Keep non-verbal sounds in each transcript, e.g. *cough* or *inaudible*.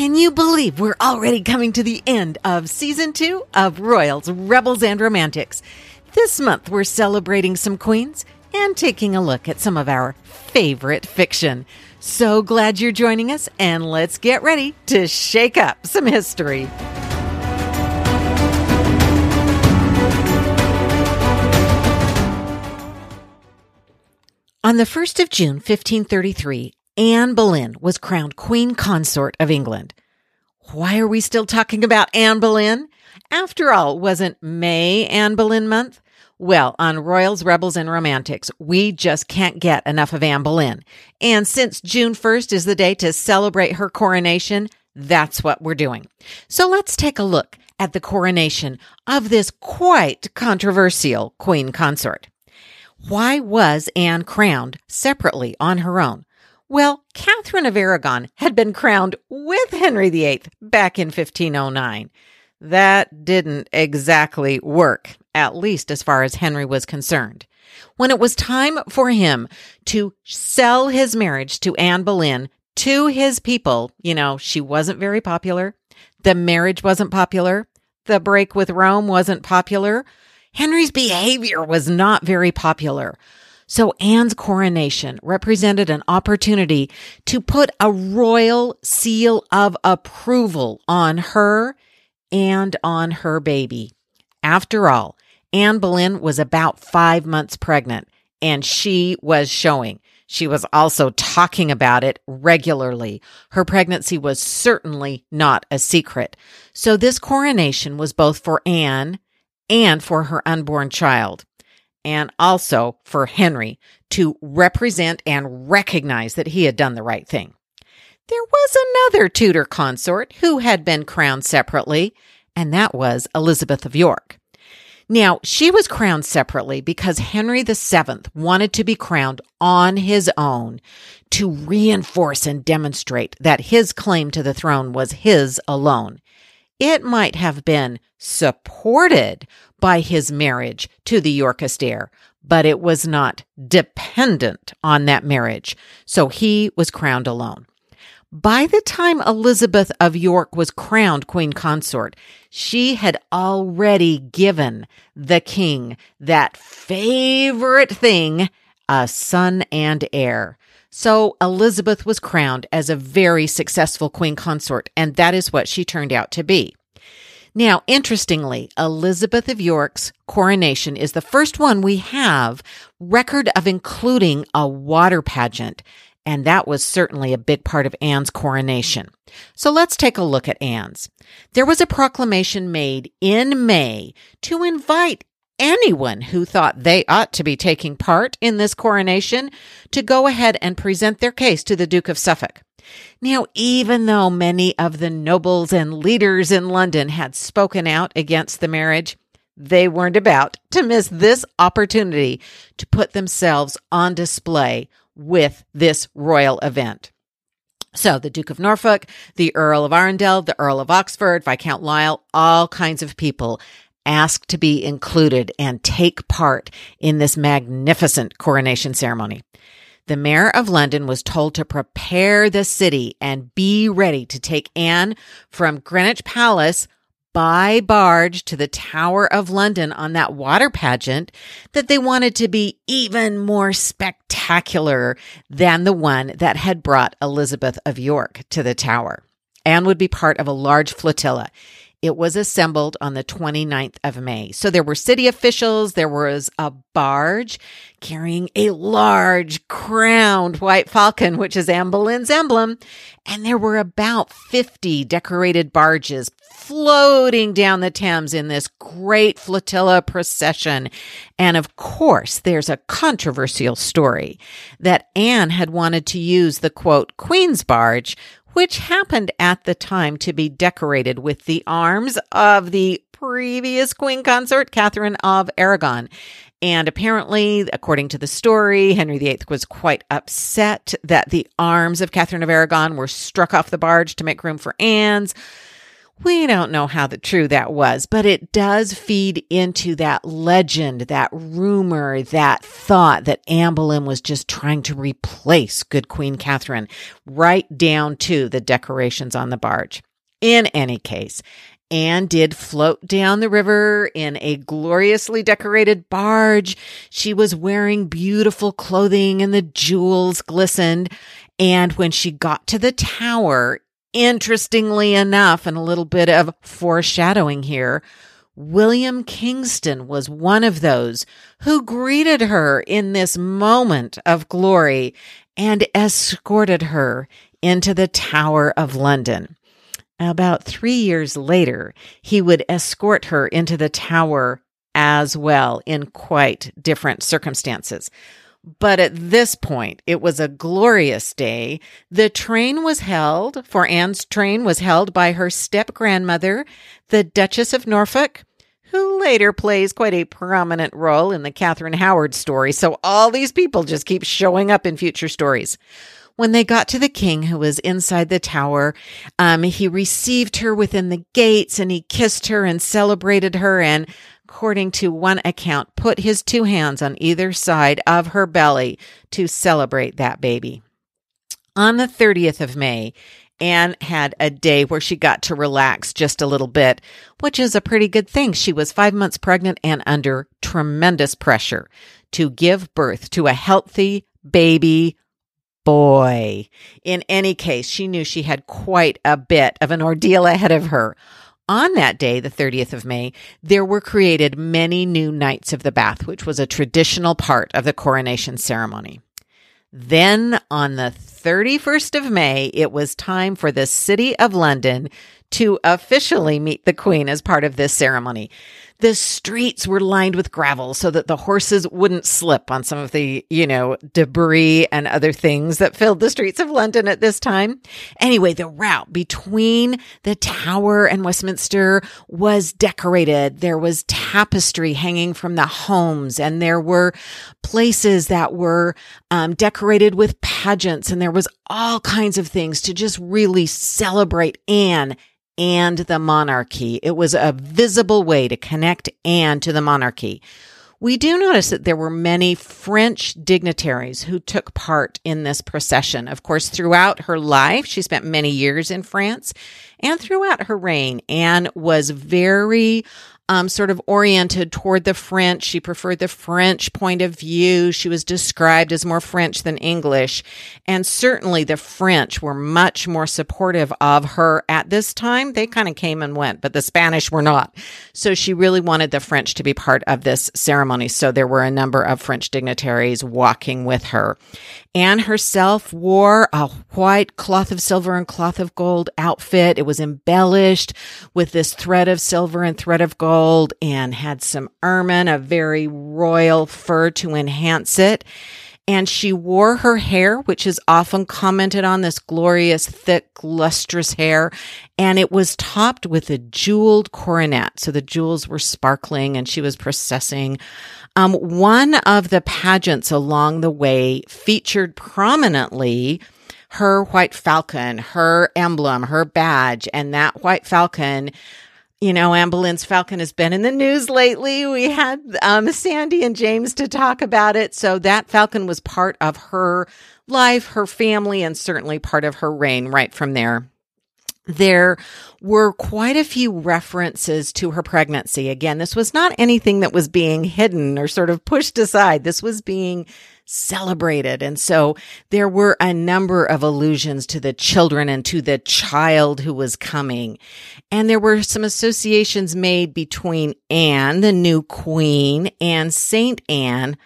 Can you believe we're already coming to the end of season two of Royals, Rebels, and Romantics? This month we're celebrating some queens and taking a look at some of our favorite fiction. So glad you're joining us, and let's get ready to shake up some history. On the 1st of June, 1533, Anne Boleyn was crowned Queen Consort of England. Why are we still talking about Anne Boleyn? After all, wasn't May Anne Boleyn month? Well, on Royals, Rebels, and Romantics, we just can't get enough of Anne Boleyn. And since June 1st is the day to celebrate her coronation, that's what we're doing. So let's take a look at the coronation of this quite controversial queen consort. Why was Anne crowned separately on her own? Well, Catherine of Aragon had been crowned with Henry VIII back in 1509. That didn't exactly work, at least as far as Henry was concerned. When it was time for him to sell his marriage to Anne Boleyn to his people, you know, she wasn't very popular. The marriage wasn't popular. The break with Rome wasn't popular. Henry's behavior was not very popular. So Anne's coronation represented an opportunity to put a royal seal of approval on her and on her baby. After all, Anne Boleyn was about five months pregnant and she was showing. She was also talking about it regularly. Her pregnancy was certainly not a secret. So this coronation was both for Anne and for her unborn child and also for Henry to represent and recognize that he had done the right thing. There was another Tudor consort who had been crowned separately, and that was Elizabeth of York. Now, she was crowned separately because Henry VII wanted to be crowned on his own to reinforce and demonstrate that his claim to the throne was his alone. It might have been supported by his marriage to the Yorkist heir, but it was not dependent on that marriage. So he was crowned alone. By the time Elizabeth of York was crowned queen consort, she had already given the king that favorite thing, a son and heir. So Elizabeth was crowned as a very successful queen consort, and that is what she turned out to be. Now, interestingly, Elizabeth of York's coronation is the first one we have record of including a water pageant. And that was certainly a big part of Anne's coronation. So let's take a look at Anne's. There was a proclamation made in May to invite anyone who thought they ought to be taking part in this coronation to go ahead and present their case to the Duke of Suffolk. Now, even though many of the nobles and leaders in London had spoken out against the marriage, they weren't about to miss this opportunity to put themselves on display with this royal event. So the Duke of Norfolk, the Earl of Arundel, the Earl of Oxford, Viscount Lisle, all kinds of people asked to be included and take part in this magnificent coronation ceremony. The mayor of London was told to prepare the city and be ready to take Anne from Greenwich Palace by barge to the Tower of London on that water pageant that they wanted to be even more spectacular than the one that had brought Elizabeth of York to the Tower. Anne would be part of a large flotilla. It was assembled on the 29th of May. So there were city officials, there was a barge carrying a large crowned white falcon, which is Anne Boleyn's emblem, and there were about 50 decorated barges floating down the Thames in this great flotilla procession. And of course, there's a controversial story that Anne had wanted to use the quote, Queen's barge, which happened at the time to be decorated with the arms of the previous queen consort, Catherine of Aragon. And apparently, according to the story, Henry VIII was quite upset that the arms of Catherine of Aragon were struck off the barge to make room for Anne's. We don't know how the true that was, but it does feed into that legend, that rumor, that thought that Anne Boleyn was just trying to replace good Queen Catherine, right down to the decorations on the barge. In any case, Anne did float down the river in a gloriously decorated barge. She was wearing beautiful clothing and the jewels glistened. And when she got to the tower, interestingly enough, and a little bit of foreshadowing here, William Kingston was one of those who greeted her in this moment of glory and escorted her into the Tower of London. About three years later, he would escort her into the tower as well in quite different circumstances. But at this point, it was a glorious day. The train was held, for Anne's train was held by her step grandmother, the Duchess of Norfolk, who later plays quite a prominent role in the Catherine Howard story. So all these people just keep showing up in future stories. When they got to the king who was inside the tower, um, he received her within the gates and he kissed her and celebrated her and according to one account, put his two hands on either side of her belly to celebrate that baby. On the 30th of May, Anne had a day where she got to relax just a little bit, which is a pretty good thing. She was five months pregnant and under tremendous pressure to give birth to a healthy baby boy. In any case, she knew she had quite a bit of an ordeal ahead of her. On that day, the 30th of May, there were created many new Knights of the Bath, which was a traditional part of the coronation ceremony. Then on the 31st of May, it was time for the City of London to officially meet the Queen as part of this ceremony. The streets were lined with gravel so that the horses wouldn't slip on some of the, you know, debris and other things that filled the streets of London at this time. Anyway, the route between the Tower and Westminster was decorated. There was tapestry hanging from the homes and there were places that were um, decorated with pageants and there was all kinds of things to just really celebrate Anne and the monarchy. It was a visible way to connect Anne to the monarchy. We do notice that there were many French dignitaries who took part in this procession. Of course, throughout her life, she spent many years in France, and throughout her reign, Anne was very um, sort of oriented toward the French. She preferred the French point of view. She was described as more French than English. And certainly the French were much more supportive of her at this time. They kind of came and went, but the Spanish were not. So she really wanted the French to be part of this ceremony. So there were a number of French dignitaries walking with her. Anne herself wore a white cloth of silver and cloth of gold outfit. It was embellished with this thread of silver and thread of gold and had some ermine, a very royal fur to enhance it. And she wore her hair, which is often commented on this glorious, thick, lustrous hair. And it was topped with a jeweled coronet. So the jewels were sparkling and she was processing um, one of the pageants along the way featured prominently her white falcon, her emblem, her badge, and that white falcon. You know, Anne Boleyn's falcon has been in the news lately. We had um, Sandy and James to talk about it. So that falcon was part of her life, her family, and certainly part of her reign right from there there were quite a few references to her pregnancy. Again, this was not anything that was being hidden or sort of pushed aside. This was being celebrated. And so there were a number of allusions to the children and to the child who was coming. And there were some associations made between Anne, the new queen, and Saint Anne,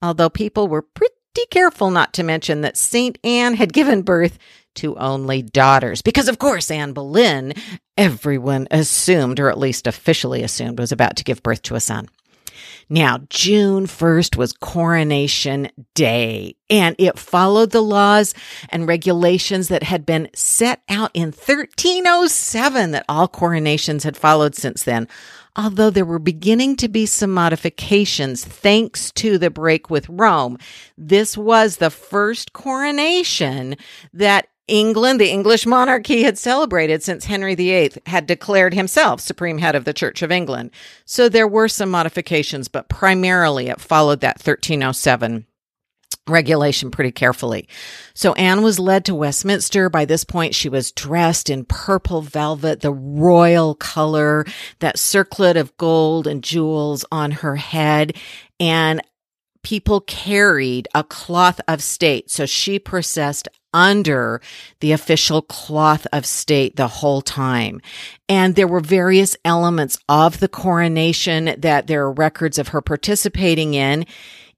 although people were pretty careful not to mention that Saint Anne had given birth to only daughters. Because, of course, Anne Boleyn, everyone assumed, or at least officially assumed, was about to give birth to a son. Now, June 1st was coronation day, and it followed the laws and regulations that had been set out in 1307 that all coronations had followed since then. Although there were beginning to be some modifications thanks to the break with Rome, this was the first coronation that England, the English monarchy had celebrated since Henry VIII had declared himself supreme head of the Church of England. So there were some modifications, but primarily it followed that 1307 regulation pretty carefully. So Anne was led to Westminster. By this point, she was dressed in purple velvet, the royal color, that circlet of gold and jewels on her head. And people carried a cloth of state. So she processed under the official cloth of state the whole time. And there were various elements of the coronation that there are records of her participating in.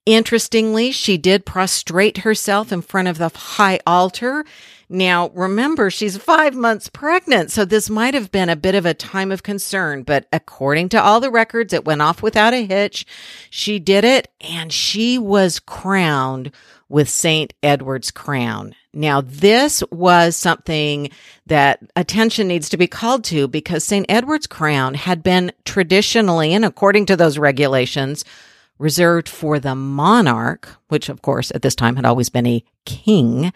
Interestingly, she did prostrate herself in front of the high altar now, remember, she's five months pregnant, so this might have been a bit of a time of concern, but according to all the records, it went off without a hitch. She did it, and she was crowned with St. Edward's crown. Now, this was something that attention needs to be called to because St. Edward's crown had been traditionally, and according to those regulations, reserved for the monarch, which of course at this time had always been a king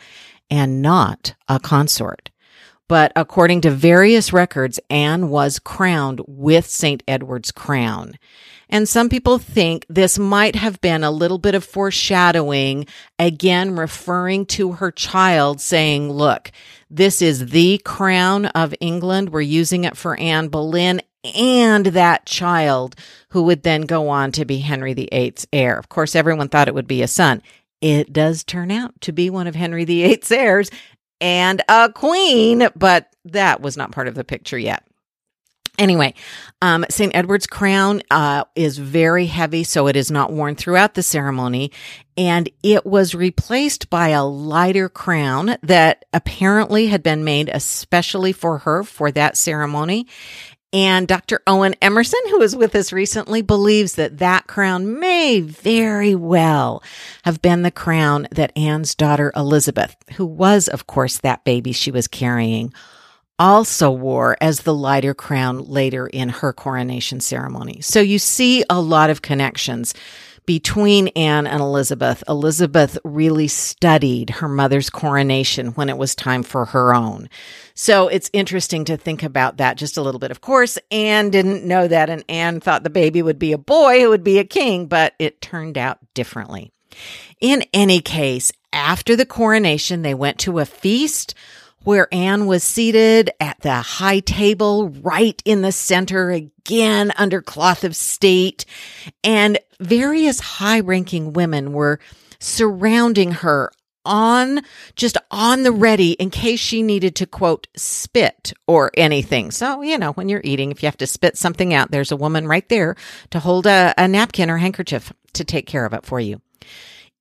and not a consort. But according to various records, Anne was crowned with St. Edward's crown. And some people think this might have been a little bit of foreshadowing, again, referring to her child saying, look, this is the crown of England. We're using it for Anne Boleyn and that child who would then go on to be Henry VIII's heir. Of course, everyone thought it would be a son. It does turn out to be one of Henry VIII's heirs and a queen, but that was not part of the picture yet. Anyway, um, St. Edward's crown uh, is very heavy, so it is not worn throughout the ceremony. And it was replaced by a lighter crown that apparently had been made especially for her for that ceremony. And Dr. Owen Emmerson, who was with us recently, believes that that crown may very well have been the crown that Anne's daughter Elizabeth, who was, of course, that baby she was carrying, also wore as the lighter crown later in her coronation ceremony. So you see a lot of connections between Anne and Elizabeth, Elizabeth really studied her mother's coronation when it was time for her own. So it's interesting to think about that just a little bit. Of course, Anne didn't know that, and Anne thought the baby would be a boy who would be a king, but it turned out differently. In any case, after the coronation, they went to a feast where Anne was seated at the high table right in the center again under cloth of state and various high ranking women were surrounding her on just on the ready in case she needed to quote spit or anything. So, you know, when you're eating, if you have to spit something out, there's a woman right there to hold a, a napkin or handkerchief to take care of it for you.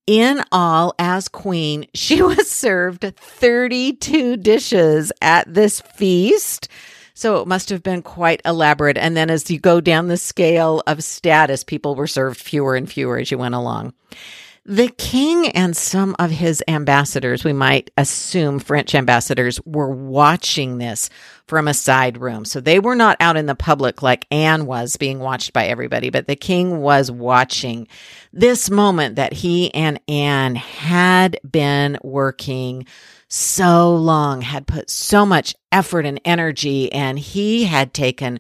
In all, as queen, *laughs* she was served 32 dishes at this feast. So it must have been quite elaborate. And then as you go down the scale of status, people were served fewer and fewer as you went along. The king and some of his ambassadors, we might assume French ambassadors, were watching this from a side room. So they were not out in the public like Anne was being watched by everybody, but the king was watching this moment that he and Anne had been working so long, had put so much effort and energy, and he had taken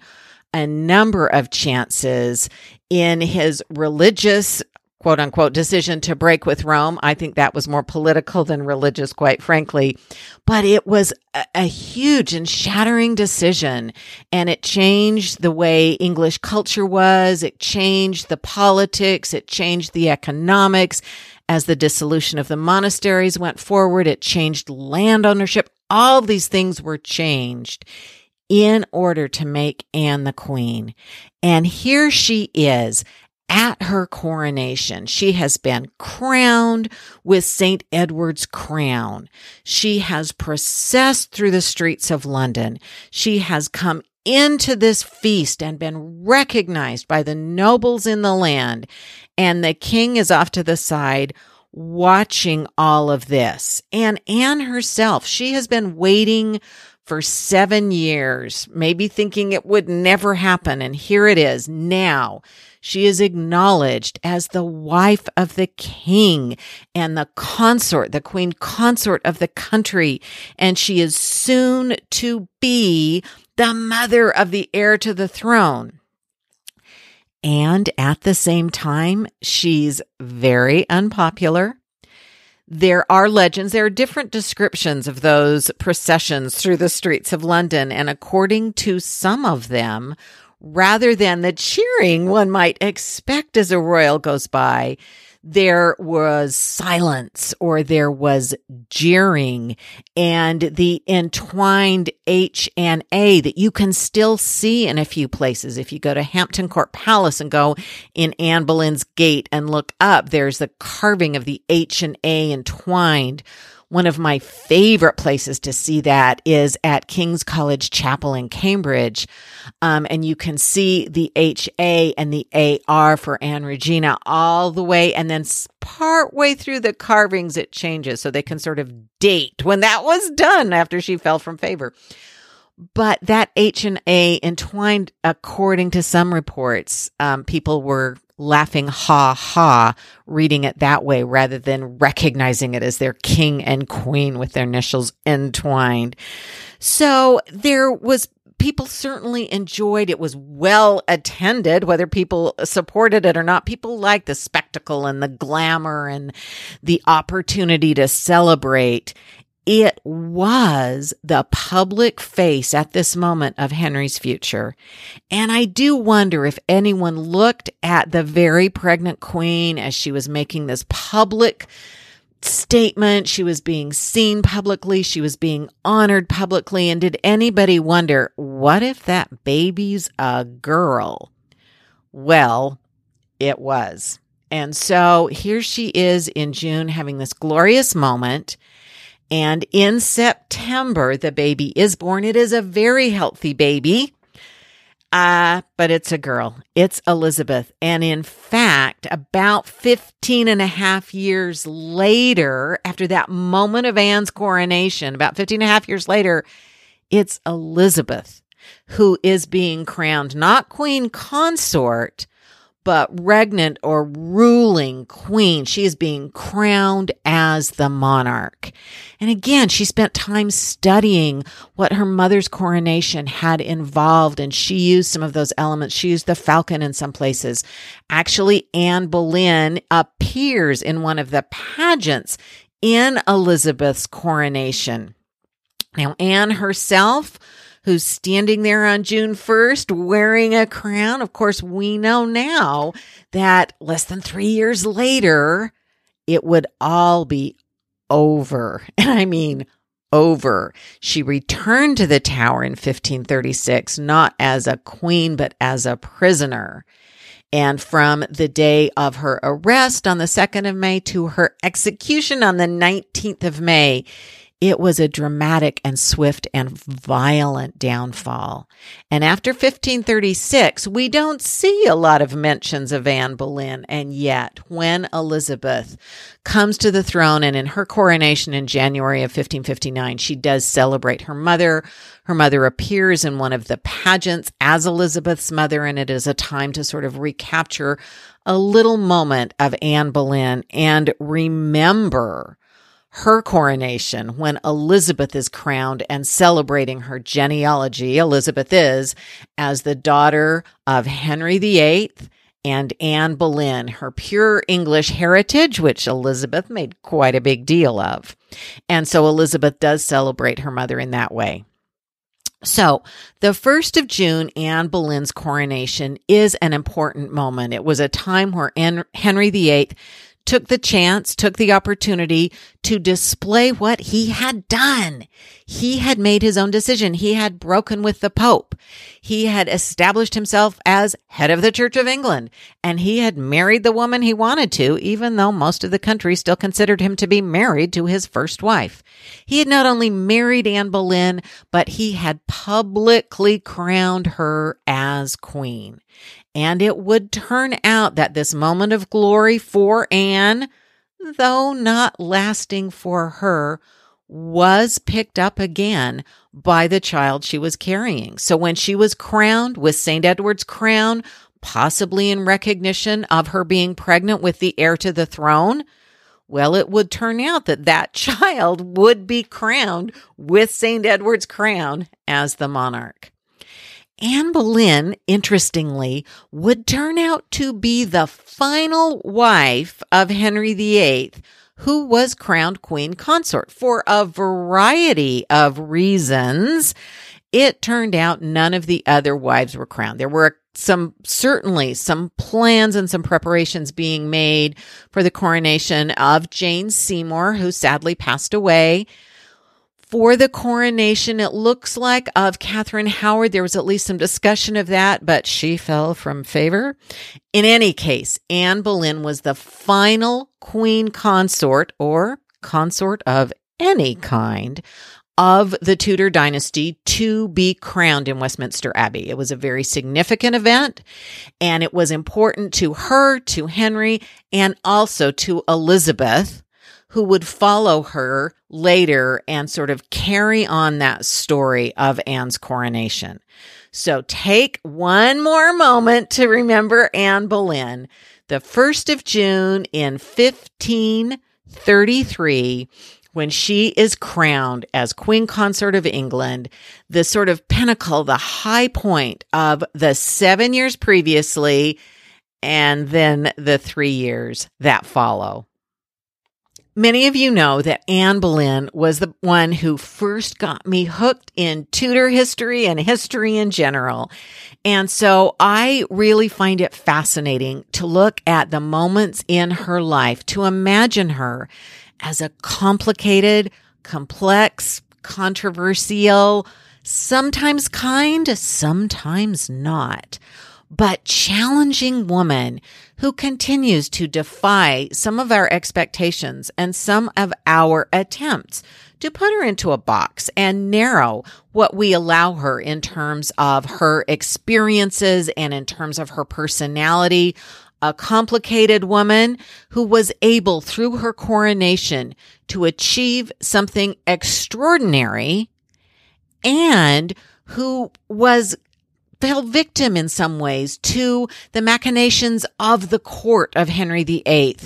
a number of chances in his religious quote unquote decision to break with Rome. I think that was more political than religious, quite frankly. But it was a, a, huge and shattering decision. And it changed the way English culture was. It changed the politics. It changed the economics. As the dissolution of the monasteries went forward, it changed land ownership. All these things were changed in order to make Anne the queen. And here she is at her coronation. She has been crowned with St. Edward's crown. She has processed through the streets of London. She has come into this feast and been recognized by the nobles in the land. And the king is off to the side watching all of this. And Anne herself, she has been waiting for seven years, maybe thinking it would never happen. And here it is now. She is acknowledged as the wife of the king and the consort, the queen consort of the country. And she is soon to be the mother of the heir to the throne. And at the same time, she's very unpopular. There are legends, there are different descriptions of those processions through the streets of London. And according to some of them, rather than the cheering one might expect as a royal goes by, there was silence or there was jeering and the entwined H and A that you can still see in a few places. If you go to Hampton Court Palace and go in Anne Boleyn's gate and look up, there's the carving of the H and A entwined one of my favorite places to see that is at King's College Chapel in Cambridge. Um, and you can see the HA and the AR for Anne Regina all the way. And then part way through the carvings, it changes. So they can sort of date when that was done after she fell from favor but that H and A entwined, according to some reports, um, people were laughing ha ha, reading it that way rather than recognizing it as their king and queen with their initials entwined. So there was people certainly enjoyed it was well attended whether people supported it or not people liked the spectacle and the glamour and the opportunity to celebrate it was the public face at this moment of Henry's future. And I do wonder if anyone looked at the very pregnant queen as she was making this public statement. She was being seen publicly. She was being honored publicly. And did anybody wonder, what if that baby's a girl? Well, it was. And so here she is in June having this glorious moment. And in September, the baby is born. It is a very healthy baby. Uh, but it's a girl. It's Elizabeth. And in fact, about 15 and a half years later, after that moment of Anne's coronation, about 15 and a half years later, it's Elizabeth who is being crowned not queen consort, but regnant or ruling queen. She is being crowned as the monarch. And again, she spent time studying what her mother's coronation had involved, and she used some of those elements. She used the falcon in some places. Actually, Anne Boleyn appears in one of the pageants in Elizabeth's coronation. Now, Anne herself who's standing there on June 1st wearing a crown. Of course, we know now that less than three years later, it would all be over. *laughs* And I mean, over. She returned to the tower in 1536, not as a queen, but as a prisoner. And from the day of her arrest on the 2nd of May to her execution on the 19th of May, it was a dramatic and swift and violent downfall. And after 1536, we don't see a lot of mentions of Anne Boleyn. And yet, when Elizabeth comes to the throne and in her coronation in January of 1559, she does celebrate her mother. Her mother appears in one of the pageants as Elizabeth's mother, and it is a time to sort of recapture a little moment of Anne Boleyn and remember her coronation when Elizabeth is crowned and celebrating her genealogy. Elizabeth is as the daughter of Henry VIII and Anne Boleyn, her pure English heritage, which Elizabeth made quite a big deal of. And so Elizabeth does celebrate her mother in that way. So, the 1st of June, Anne Boleyn's coronation is an important moment. It was a time where Henry VIII took the chance, took the opportunity to display what he had done. He had made his own decision. He had broken with the Pope. He had established himself as head of the Church of England and he had married the woman he wanted to, even though most of the country still considered him to be married to his first wife. He had not only married Anne Boleyn, but he had publicly crowned her as queen. And it would turn out that this moment of glory for Anne, though not lasting for her, was picked up again by the child she was carrying. So when she was crowned with St. Edward's crown, possibly in recognition of her being pregnant with the heir to the throne, well, it would turn out that that *laughs* child would be crowned with St. Edward's crown as the monarch. Anne Boleyn, interestingly, would turn out to be the final wife of Henry VIII, who was crowned queen consort for a variety of reasons. It turned out none of the other wives were crowned. There were some certainly some plans and some preparations being made for the coronation of Jane Seymour, who sadly passed away. For the coronation, it looks like of Catherine Howard. There was at least some discussion of that, but she fell from favor. In any case, Anne Boleyn was the final queen consort or consort of any kind of the Tudor dynasty to be crowned in Westminster Abbey. It was a very significant event and it was important to her, to Henry, and also to Elizabeth, who would follow her later and sort of carry on that story of Anne's coronation. So take one more moment to remember Anne Boleyn. The 1st of June in 1533, when she is crowned as Queen Consort of England, the sort of pinnacle, the high point of the seven years previously, and then the three years that follow. Many of you know that Anne Boleyn was the one who first got me hooked in Tudor history and history in general. And so I really find it fascinating to look at the moments in her life, to imagine her as a complicated, complex, controversial, sometimes kind, sometimes not, but challenging woman who continues to defy some of our expectations and some of our attempts to put her into a box and narrow what we allow her in terms of her experiences and in terms of her personality. A complicated woman who was able through her coronation to achieve something extraordinary and who was fell victim in some ways to the machinations of the court of Henry VIII,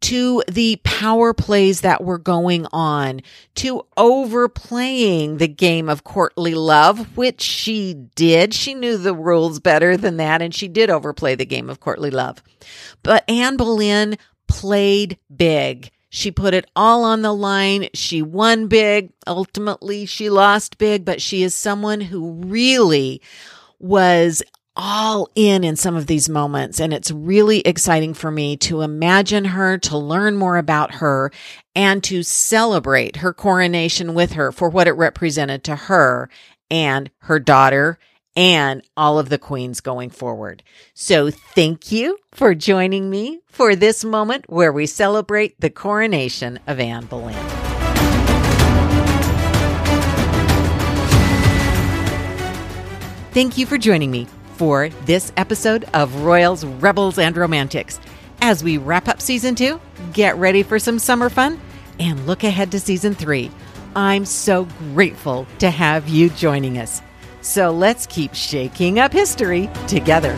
to the power plays that were going on, to overplaying the game of courtly love, which she did. She knew the rules better than that, and she did overplay the game of courtly love. But Anne Boleyn played big. She put it all on the line. She won big. Ultimately, she lost big, but she is someone who really was all in in some of these moments. And it's really exciting for me to imagine her, to learn more about her, and to celebrate her coronation with her for what it represented to her and her daughter and all of the queens going forward. So thank you for joining me for this moment where we celebrate the coronation of Anne Boleyn. Thank you for joining me for this episode of Royals, Rebels, and Romantics. As we wrap up season two, get ready for some summer fun and look ahead to season three. I'm so grateful to have you joining us. So let's keep shaking up history together.